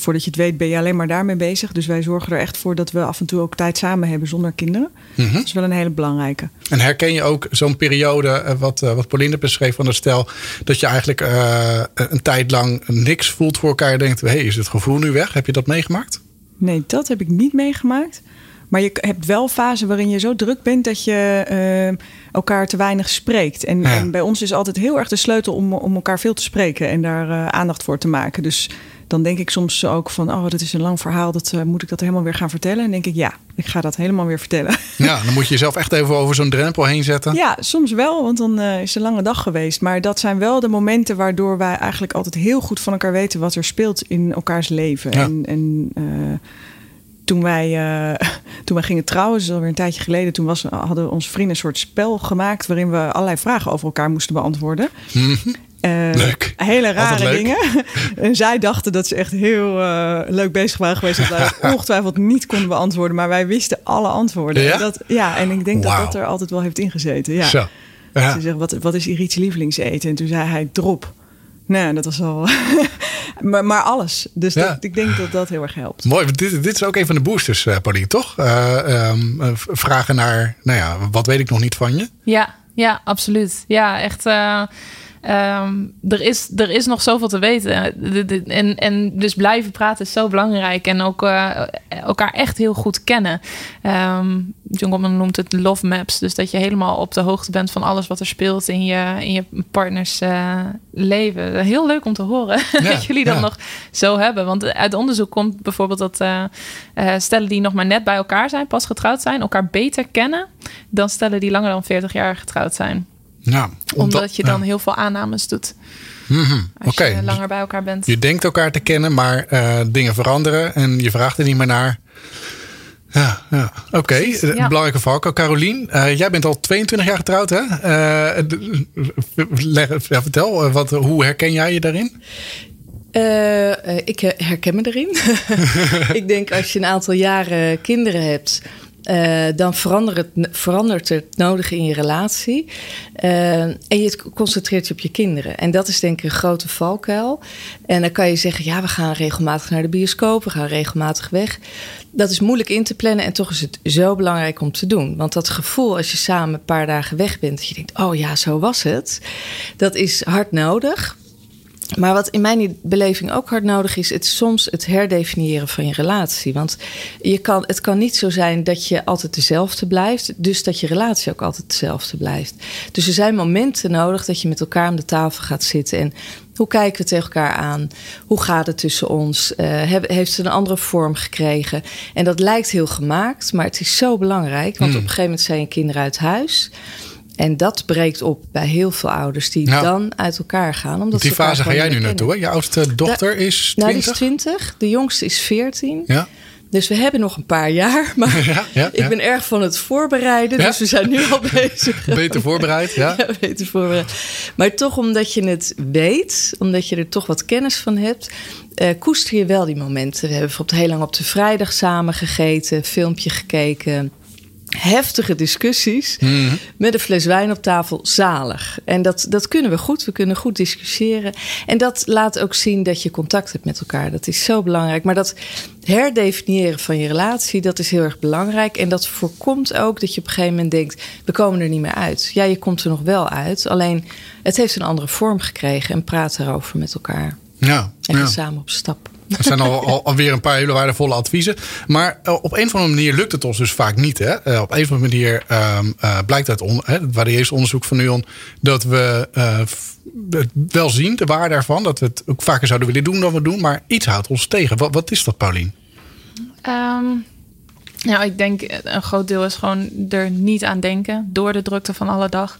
S5: voordat je het weet ben je alleen maar daarmee bezig. Dus wij zorgen er echt voor dat we af en toe ook tijd samen hebben zonder kinderen. Mm Dat is wel een hele belangrijke.
S2: En herken je ook zo'n periode, wat, wat Pauline beschreef van de stel, dat je eigenlijk een tijd lang niks voelt voor elkaar. Je denkt, hé, hey, is het gevoel nu weg? Heb je dat meegemaakt?
S5: Nee, dat heb ik niet meegemaakt. Maar je hebt wel fasen waarin je zo druk bent dat je uh, elkaar te weinig spreekt. En, ja. en, bij ons is altijd heel erg de sleutel om, om elkaar veel te spreken en daar uh, aandacht voor te maken. Dus dan denk ik soms ook van, oh, dat is een lang verhaal, dat, uh, moet ik dat helemaal weer gaan vertellen? En denk ik, ja, ik ga dat helemaal weer vertellen.
S2: Ja, dan moet je jezelf echt even over zo'n drempel heen zetten.
S5: Ja, soms wel, want dan uh, is het een lange dag geweest. Maar dat zijn wel de momenten waardoor wij eigenlijk altijd heel goed van elkaar weten wat er speelt in elkaars leven. Ja. En, en toen wij, uh, toen wij gingen trouwen, dus alweer een tijdje geleden, toen was, hadden onze vrienden een soort spel gemaakt waarin we allerlei vragen over elkaar moesten beantwoorden.
S2: Mm. Uh, leuk.
S5: Hele rare dingen. en zij dachten dat ze echt heel uh, leuk bezig waren geweest. Dat wij ongetwijfeld niet konden beantwoorden. Maar wij wisten alle antwoorden.
S2: Ja?
S5: En, dat, ja, en ik denk wow. dat dat er altijd wel heeft ingezeten. Ja.
S2: Zo. Ja.
S5: Ze zegt, wat, wat is Iriets lievelingseten? En toen zei hij drop. Nee, dat was al. maar, maar, alles. Dus
S2: Ja.
S5: dat, ik denk dat dat heel erg helpt.
S2: Mooi, dit, dit is ook een van de boosters, uh, Pauline, toch? Uh, um, vragen naar, nou ja, wat weet ik nog niet van je?
S3: Ja, ja absoluut. Ja, echt. Um, er, is, er is nog zoveel te weten. En, en dus blijven praten is zo belangrijk. En ook uh, elkaar echt heel goed kennen. Um, noemt het love maps. Dus dat je helemaal op de hoogte bent van alles wat er speelt in je, in je partners uh, leven. Heel leuk om te horen ja, dat jullie dat ja. nog zo hebben. Want uit onderzoek komt bijvoorbeeld dat uh, stellen die nog maar net bij elkaar zijn, pas getrouwd zijn, elkaar beter kennen dan stellen die langer dan 40 jaar getrouwd zijn.
S2: Ja,
S3: omdat, omdat je dan ja. heel veel aannames doet.
S2: Mm -hmm.
S3: Als
S2: okay.
S3: je langer bij elkaar bent.
S2: Je denkt elkaar te kennen, maar uh, dingen veranderen en je vraagt er niet meer naar. Ja, ja. oké. Okay. Ja. Belangrijke valkuil. Carolien, uh, jij bent al 22 jaar getrouwd, hè? Uh, leg, ja, vertel, wat, hoe herken jij je daarin?
S6: Uh, ik herken me erin. ik denk als je een aantal jaren kinderen hebt, uh, dan verandert het, verandert het nodige in je relatie. Uh, en je concentreert je op je kinderen. En dat is denk ik een grote valkuil. En dan kan je zeggen, ja, we gaan regelmatig naar de bioscoop, we gaan regelmatig weg. Dat is moeilijk in te plannen en toch is het zo belangrijk om te doen. Want dat gevoel als je samen een paar dagen weg bent, dat je denkt, oh ja, zo was het. Dat is hard nodig. Maar wat in mijn beleving ook hard nodig is, het soms het herdefiniëren van je relatie. Want je kan, het kan niet zo zijn dat je altijd dezelfde blijft, dus dat je relatie ook altijd hetzelfde blijft. Dus er zijn momenten nodig dat je met elkaar aan de tafel gaat zitten en hoe kijken we tegen elkaar aan? Hoe gaat het tussen ons? Uh, heeft het een andere vorm gekregen? En dat lijkt heel gemaakt, maar het is zo belangrijk. Want mm. op een gegeven moment zijn je kinderen uit huis. En dat breekt op bij heel veel ouders die
S2: nou,
S6: dan uit elkaar gaan. Omdat
S2: die fase ga jij nu naartoe. Hè? Je oudste dochter da, is 20?
S6: Nou, die is 20. De jongste is 14.
S2: Ja.
S6: Dus we hebben nog een paar jaar. Maar
S2: ja, ja,
S6: ik ben erg van het voorbereiden. Dus we zijn nu al bezig.
S2: Beter voorbereid, ja.
S6: beter voorbereid. Maar toch omdat je het weet, omdat je er toch wat kennis van hebt, uh, koester je wel die momenten. We hebben bijvoorbeeld heel lang op de vrijdag samen gegeten, filmpje gekeken heftige discussies
S2: mm.
S6: met een fles wijn op tafel zalig. En dat, dat kunnen we goed. We kunnen goed discussiëren. En dat laat ook zien dat je contact hebt met elkaar. Dat is zo belangrijk. Maar dat herdefiniëren van je relatie, dat is heel erg belangrijk. En dat voorkomt ook dat je op een gegeven moment denkt: we komen er niet meer uit. Ja, je komt er nog wel uit. Alleen het heeft een andere vorm gekregen. En praat erover met elkaar.
S2: Ja,
S6: en
S2: ja.
S6: samen op stap.
S2: Dat zijn al, al, alweer een paar hele waardevolle adviezen. Maar uh, op een of andere manier lukt het ons dus vaak niet. Hè? Uh, op een of andere manier um, uh, blijkt uit on, hè, het van NUON... dat we het wel zien, de waarde ervan. Dat we het ook vaker zouden willen doen dan we doen. Maar iets houdt ons tegen. Wat, wat is dat, Paulien?
S3: Nou, ik denk een groot deel is gewoon er niet aan denken. Door de drukte van alle dag.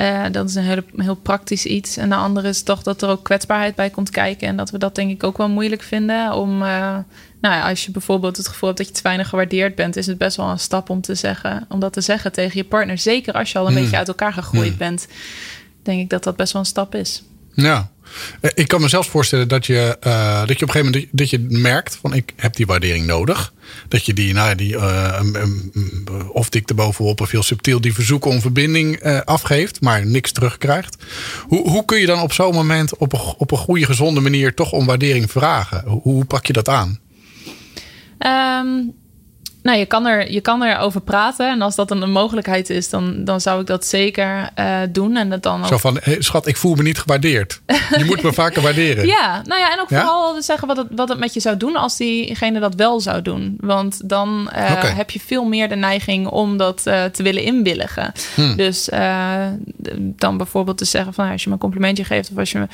S3: Uh, dat is een heel, heel praktisch iets. En de andere is toch dat er ook kwetsbaarheid bij komt kijken. En dat we dat denk ik ook wel moeilijk vinden. Om, uh, nou ja, als je bijvoorbeeld het gevoel hebt dat je te weinig gewaardeerd bent, is het best wel een stap om, te zeggen, om dat te zeggen tegen je partner. Zeker als je al een hmm. beetje uit elkaar gegroeid hmm. bent, denk ik dat dat best wel een stap is.
S2: Ja, eh, ik kan me zelfs voorstellen dat je, uh, dat je op een gegeven moment dat je merkt van ik heb die waardering nodig. Dat je die, nou, die uh, of dik erbovenop of heel subtiel die verzoeken om verbinding afgeeft, maar niks terugkrijgt. Hoe, hoe kun je dan op zo'n moment op een, op een goede, gezonde manier toch om waardering vragen? Hoe, pak je dat aan?
S3: Um, nou, je kan, er, je kan erover praten. En als dat een, mogelijkheid is, dan, dan zou ik dat zeker uh, doen. En dat dan ook...
S2: Zo van, schat, ik voel me niet gewaardeerd. Je moet me vaker waarderen.
S3: Ja, nou ja, en ook vooral zeggen wat het, wat het met je zou doen als diegene dat wel zou doen. Want dan uh, heb je veel meer de neiging om dat uh, te willen inwilligen. Hmm. Dus dan bijvoorbeeld te zeggen van, als je me een complimentje geeft... of als je me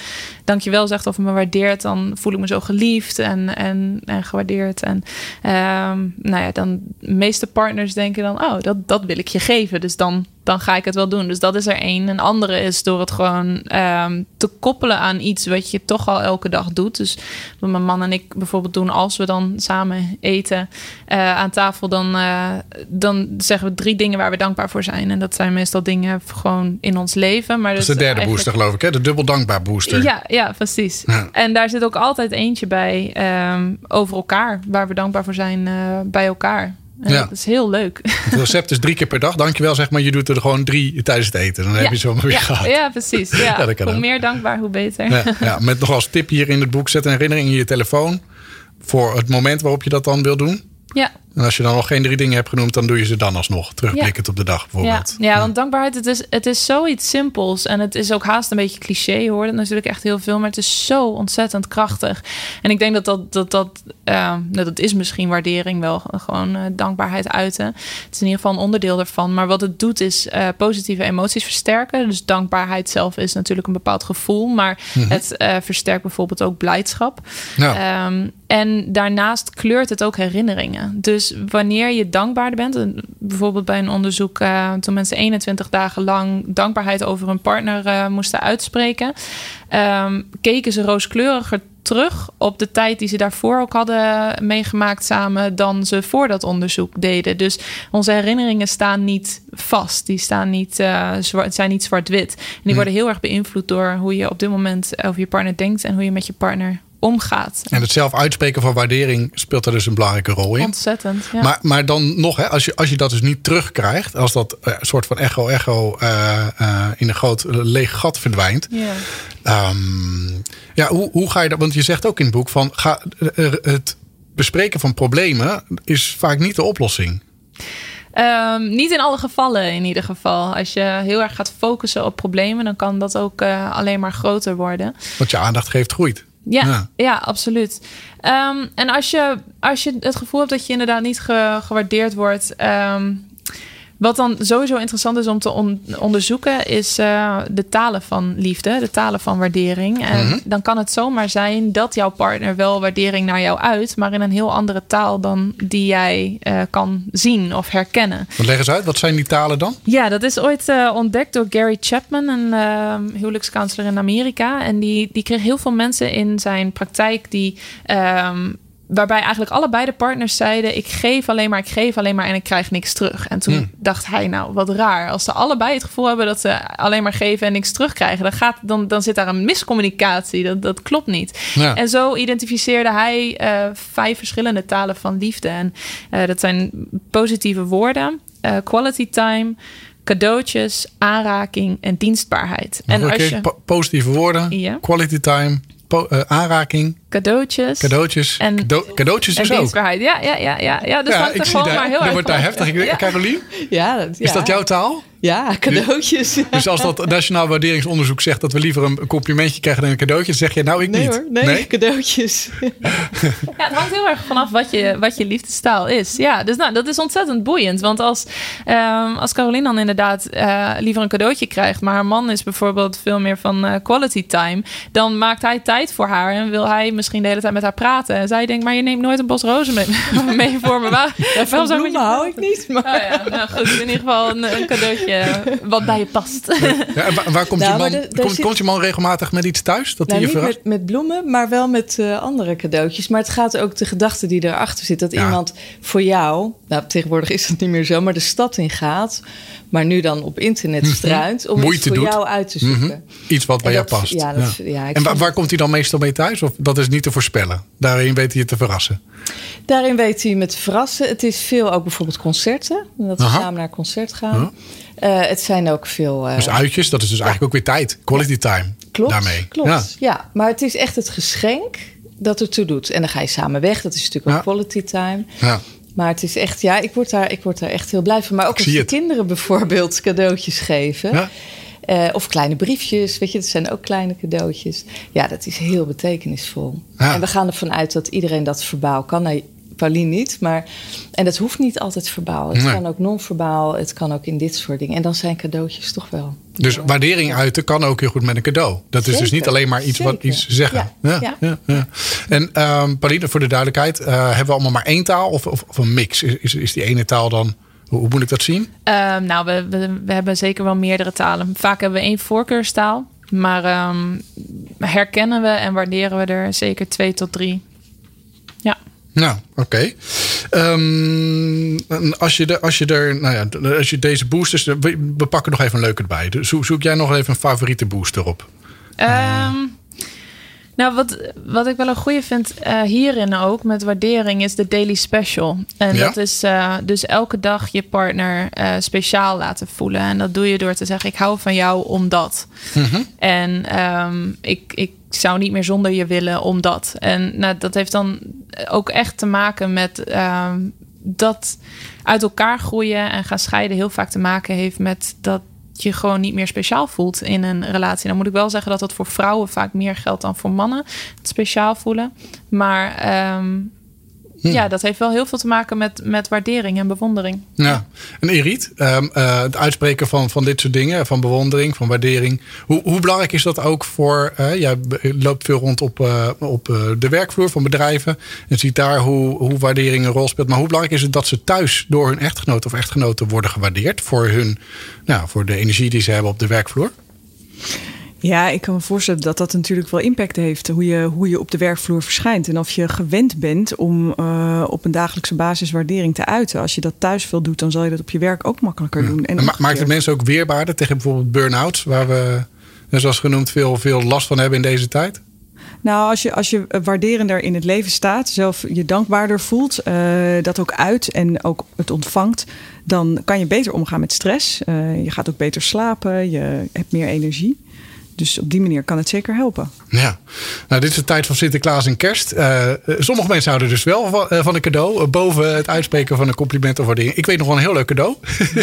S3: dankjewel zegt of me waardeert... dan voel ik me zo geliefd en, en, en gewaardeerd. En ehm, nou ja, dan de meeste partners denken dan, oh, dat, dat wil ik je geven. Dus dan dan ga ik het wel doen. Dus dat is er één. Een andere is door het gewoon um, te koppelen aan iets wat je toch al elke dag doet. Dus wat mijn man en ik bijvoorbeeld doen als we dan samen eten uh, aan tafel, dan, uh, dan zeggen we drie dingen waar we dankbaar voor zijn. En dat zijn meestal dingen gewoon in ons leven. Maar
S2: dat is de derde booster, geloof ik, hè? De dubbel dankbaar booster.
S3: Ja, ja precies. Ja. En daar zit ook altijd eentje bij um, over elkaar, waar we dankbaar voor zijn uh, bij elkaar ja. Dat is heel leuk.
S2: Het recept is drie keer per dag. Dankjewel, zeg maar. Je doet er gewoon drie tijdens het eten. Dan heb je zo maar weer
S3: ja.
S2: gehad.
S3: Ja, precies. Ja. hoe meer dankbaar, hoe beter.
S2: Ja, Met nog als tip hier in het boek. Zet een herinnering in je telefoon. Voor het moment waarop je dat dan wil doen.
S3: Ja.
S2: En als je dan nog geen drie dingen hebt genoemd, dan doe je ze dan alsnog. Terugblikkend op de dag bijvoorbeeld.
S3: Ja, ja want dankbaarheid, het is, het is zoiets simpels. En het is ook haast een beetje cliché, hoor. Dat natuurlijk echt heel veel. Maar het is zo ontzettend krachtig. En ik denk dat dat, dat, dat, uh, dat is misschien waardering wel. Gewoon uh, dankbaarheid uiten. Het is in ieder geval een onderdeel daarvan. Maar wat het doet, is uh, positieve emoties versterken. Dus dankbaarheid zelf is natuurlijk een bepaald gevoel. Maar mm-hmm. het versterkt bijvoorbeeld ook blijdschap. Ja. Um, en daarnaast kleurt het ook herinneringen. Dus wanneer je dankbaarder bent, bijvoorbeeld bij een onderzoek uh, toen mensen 21 dagen lang dankbaarheid over hun partner uh, moesten uitspreken, um, keken ze rooskleuriger terug op de tijd die ze daarvoor ook hadden meegemaakt samen dan ze voor dat onderzoek deden. Dus onze herinneringen staan niet vast. Die staan niet, uh, zwart, zijn niet zwart-wit. En die worden heel erg beïnvloed door hoe je op dit moment over je partner denkt en hoe je met je partner omgaat.
S2: En het zelf uitspreken van waardering speelt daar dus een belangrijke rol in.
S3: Ontzettend, ja.
S2: Maar, maar dan nog, hè, als, je, als je dat dus niet terugkrijgt... als dat uh, soort van echo-echo uh, uh, in een groot leeg gat verdwijnt...
S3: Ja,
S2: um, ja hoe, hoe ga je dat... want je zegt ook in het boek van... Ga, het bespreken van problemen is vaak niet de oplossing.
S3: Um, niet in alle gevallen in ieder geval. Als je heel erg gaat focussen op problemen... dan kan dat ook alleen maar groter worden.
S2: Want je aandacht geeft groeit.
S3: Ja, ja. absoluut. Um, en als je, als je het gevoel hebt dat je inderdaad niet ge, gewaardeerd wordt, um, wat dan sowieso interessant is om te onderzoeken, is uh, de talen van liefde, de talen van waardering. En mhm. dan kan het zomaar zijn dat jouw partner wel waardering naar jou uit, maar in een heel andere taal dan die jij uh, kan zien of herkennen.
S2: Wat leg eens uit, wat zijn die talen dan?
S3: Ja, dat is ooit uh, ontdekt door Gary Chapman, een ehm, huwelijkscounselor in Amerika. En die, die kreeg heel veel mensen in zijn praktijk die. Um, waarbij eigenlijk allebei de partners zeiden: Ik geef alleen maar, ik geef alleen maar en ik krijg niks terug. En toen hmm. dacht hij: Nou, wat raar. Als ze allebei het gevoel hebben dat ze alleen maar geven en niks terugkrijgen, dan, gaat, dan, dan zit daar een miscommunicatie. Dat, dat klopt niet. Ja. En zo identificeerde hij uh, vijf verschillende talen van liefde. En uh, dat zijn positieve woorden, uh, quality time cadeautjes, aanraking en dienstbaarheid. En
S2: okay, als je... positieve woorden, quality time, uh, aanraking.
S3: Cadeautjes.
S2: Cadeautjes. En, cadeautjes dus ook.
S3: Ja, ja, ja, ja, ja. Dus ja, ik zie daar, maar heel
S2: dat wordt daar heftig. Ja. Carolien?
S6: Ja, dat, ja.
S2: Is dat jouw taal?
S6: Ja, cadeautjes.
S2: Dus als dat Nationaal Waarderingsonderzoek zegt dat we liever een complimentje krijgen dan een cadeautje, zeg je nou ik
S6: nee,
S2: niet.
S6: Hoor, nee, nee, cadeautjes.
S3: ja, het hangt heel erg vanaf wat je, wat je liefdestaal is. Ja, dus nou, dat is ontzettend boeiend. Want als, um, als Caroline dan inderdaad uh, liever een cadeautje krijgt, maar haar man is bijvoorbeeld veel meer van uh, quality time, dan maakt hij tijd voor haar en wil hij misschien de hele tijd met haar praten. En zij denkt, maar je neemt nooit een bos rozen mee, mee voor me. Waar,
S6: ja, van bloemen hou ik niet. Maar...
S3: Oh ja, nou goed, in ieder geval een, een cadeautje je, wat bij je past.
S2: Ja, en waar, komt,
S6: Nou,
S2: je man, komt,
S6: zit-
S2: komt je man regelmatig met iets thuis? Dat
S6: Nou,
S2: hij je
S6: niet met, met bloemen, maar wel met eh, andere cadeautjes. Maar het gaat ook de gedachte die erachter zit. Dat
S2: Ja.
S6: iemand voor jou, nou tegenwoordig is dat niet meer zo, maar de stad in gaat. Maar nu dan op internet struint om
S2: Mhm. Moeite
S6: iets voor
S2: doet.
S6: jou uit te zoeken.
S2: Mhm. Iets wat bij jou past.
S6: ja, dat- ja, ik
S2: en waar komt hij dan meestal mee thuis? Of dat is niet te voorspellen? Daarin weet hij je te verrassen.
S6: Daarin weet hij me te verrassen. Het is veel ook bijvoorbeeld concerten. Dat we
S2: Aha.
S6: samen naar concert gaan. Eh, het zijn ook veel... eh,
S2: Dus uitjes, dat is dus eigenlijk ook weer tijd. Quality time.
S6: Klopt,
S2: Daarmee.
S6: klopt.
S2: Ja.
S6: Ja. maar het is echt het geschenk dat ertoe doet. En dan ga je samen weg. Dat is natuurlijk ook quality time.
S2: Ja.
S6: Maar het is echt, ja, ik word daar, ik word daar echt heel blij van. Maar ook als
S2: het.
S6: kinderen bijvoorbeeld cadeautjes geven.
S2: Ja.
S6: Eh, of kleine briefjes, weet je, dat zijn ook kleine cadeautjes. Ja, dat is heel betekenisvol.
S2: Ja.
S6: En we gaan ervan uit dat iedereen dat verbaal kan. Nee, Pauline niet, maar... En dat hoeft niet altijd verbaal. Het
S2: Nee.
S6: kan ook non-verbaal, het kan ook in dit soort dingen. En dan zijn cadeautjes toch wel...
S2: Dus waardering uiten kan ook heel goed met een cadeau. Dat is dus niet alleen maar iets wat iets zeggen.
S6: Ja,
S2: ja.
S6: ja.
S2: ja. En ehm Pauline, voor de duidelijkheid, eh, hebben we allemaal maar één taal of, of, of een mix? Is, is, is die ene taal dan, hoe, hoe moet ik dat zien?
S3: Ehm, nou, we, we, we hebben zeker wel meerdere talen. Vaak hebben we één voorkeurstaal. Maar ehm, herkennen we en waarderen we er zeker twee tot drie. Ja.
S2: Nou, oké. Ehm, als, je de, als je er, nou ja, als je deze boosters, we, we pakken nog even een leuke erbij. Dus zoek, zoek jij nog even een favoriete booster op?
S3: Ehm, nou, wat, wat ik wel een goede vind eh, hierin ook met waardering is de daily special. En
S2: Ja?
S3: dat is eh, dus elke dag je partner eh, speciaal laten voelen. En dat doe je door te zeggen: Ik hou van jou omdat. En ehm, ik, ik zou niet meer zonder je willen omdat. En nou, dat heeft dan ook echt te maken met ehm, dat uit elkaar groeien en gaan scheiden heel vaak te maken heeft met dat je gewoon niet meer speciaal voelt in een relatie. Dan moet ik wel zeggen dat dat voor vrouwen vaak meer geldt dan voor mannen. Het speciaal voelen. Maar ehm, ja, dat heeft wel heel veel te maken met, met waardering en bewondering.
S2: Ja. En Erit, ehm, eh, het uitspreken van, van dit soort dingen, van bewondering, van waardering. Hoe, hoe belangrijk is dat ook voor, eh, jij loopt veel rond op, eh, op de werkvloer van bedrijven en ziet daar hoe, hoe waardering een rol speelt. Maar hoe belangrijk is het dat ze thuis door hun echtgenoot of echtgenoten worden gewaardeerd voor, hun, nou, voor de energie die ze hebben op de werkvloer?
S5: Ja, ik kan me voorstellen dat dat natuurlijk wel impact heeft. Hoe je, hoe je op de werkvloer verschijnt. En of je gewend bent om eh, op een dagelijkse basis waardering te uiten. Als je dat thuis veel doet, dan zal je dat op je werk ook makkelijker doen. En
S2: En ma- maakt het mensen ook weerbaarder tegen bijvoorbeeld burn-outs, waar we, zoals genoemd, veel, veel last van hebben in deze tijd?
S5: Nou, als je, als je waarderender in het leven staat, zelf je dankbaarder voelt, eh, dat ook uit en ook het ontvangt, dan kan je beter omgaan met stress. Eh, je gaat ook beter slapen, je hebt meer energie. Dus op die manier kan het zeker helpen.
S2: Ja, nou, dit is de tijd van Sinterklaas en Kerst. Eh, sommige mensen houden dus wel van, eh, van een cadeau. eh, boven het uitspreken van een compliment of waardering. Ik weet nog wel een heel leuk cadeau.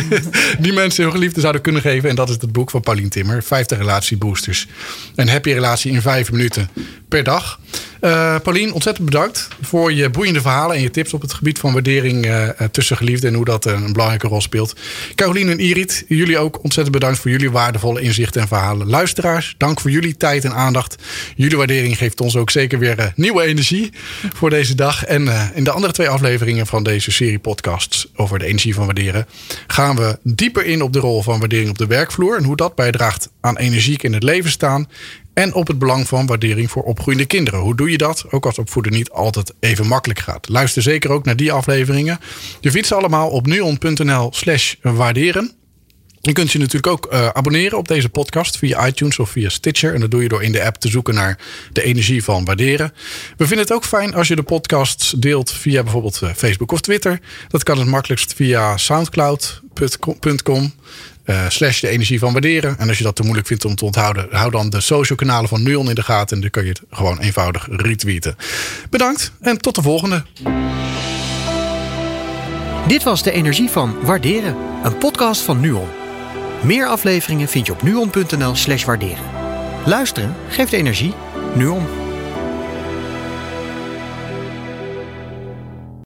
S2: Die mensen hun geliefde zouden kunnen geven. En dat is het boek van Paulien Timmer. 50 relatieboosters. Een happy relatie in vijf minuten per dag. Eh Paulien, ontzettend bedankt voor je boeiende verhalen en je tips op het gebied van waardering eh, tussen geliefden en hoe dat eh, een belangrijke rol speelt. Caroline en Irit, jullie ook ontzettend bedankt voor jullie waardevolle inzichten en verhalen. Luisteraars, dank voor jullie tijd en aandacht. Jullie waardering geeft ons ook zeker weer nieuwe energie voor deze dag. En in de andere twee afleveringen van deze serie podcasts over de energie van waarderen gaan we dieper in op de rol van waardering op de werkvloer en hoe dat bijdraagt aan energiek in het leven staan. En op het belang van waardering voor opgroeiende kinderen. Hoe doe je dat? Ook als opvoeden niet altijd even makkelijk gaat. Luister zeker ook naar die afleveringen. Je vindt ze allemaal op nuon.nl slash waarderen. Je kunt je natuurlijk ook eh, abonneren op deze podcast via iTunes of via Stitcher. En dat doe je door in de app te zoeken naar de energie van waarderen. We vinden het ook fijn als je de podcast deelt via bijvoorbeeld eh, Facebook of Twitter. Dat kan het makkelijkst via soundcloud.com. eh, slash de energie van waarderen. En als je dat te moeilijk vindt om te onthouden, hou dan de social kanalen van Nuon in de gaten. En dan kun je het gewoon eenvoudig retweeten. Bedankt en tot de volgende.
S1: Dit was de energie van Waarderen, een podcast van Nuon. Meer afleveringen vind je op nuon.nl slash waarderen. Luisteren geeft energie. Nuon.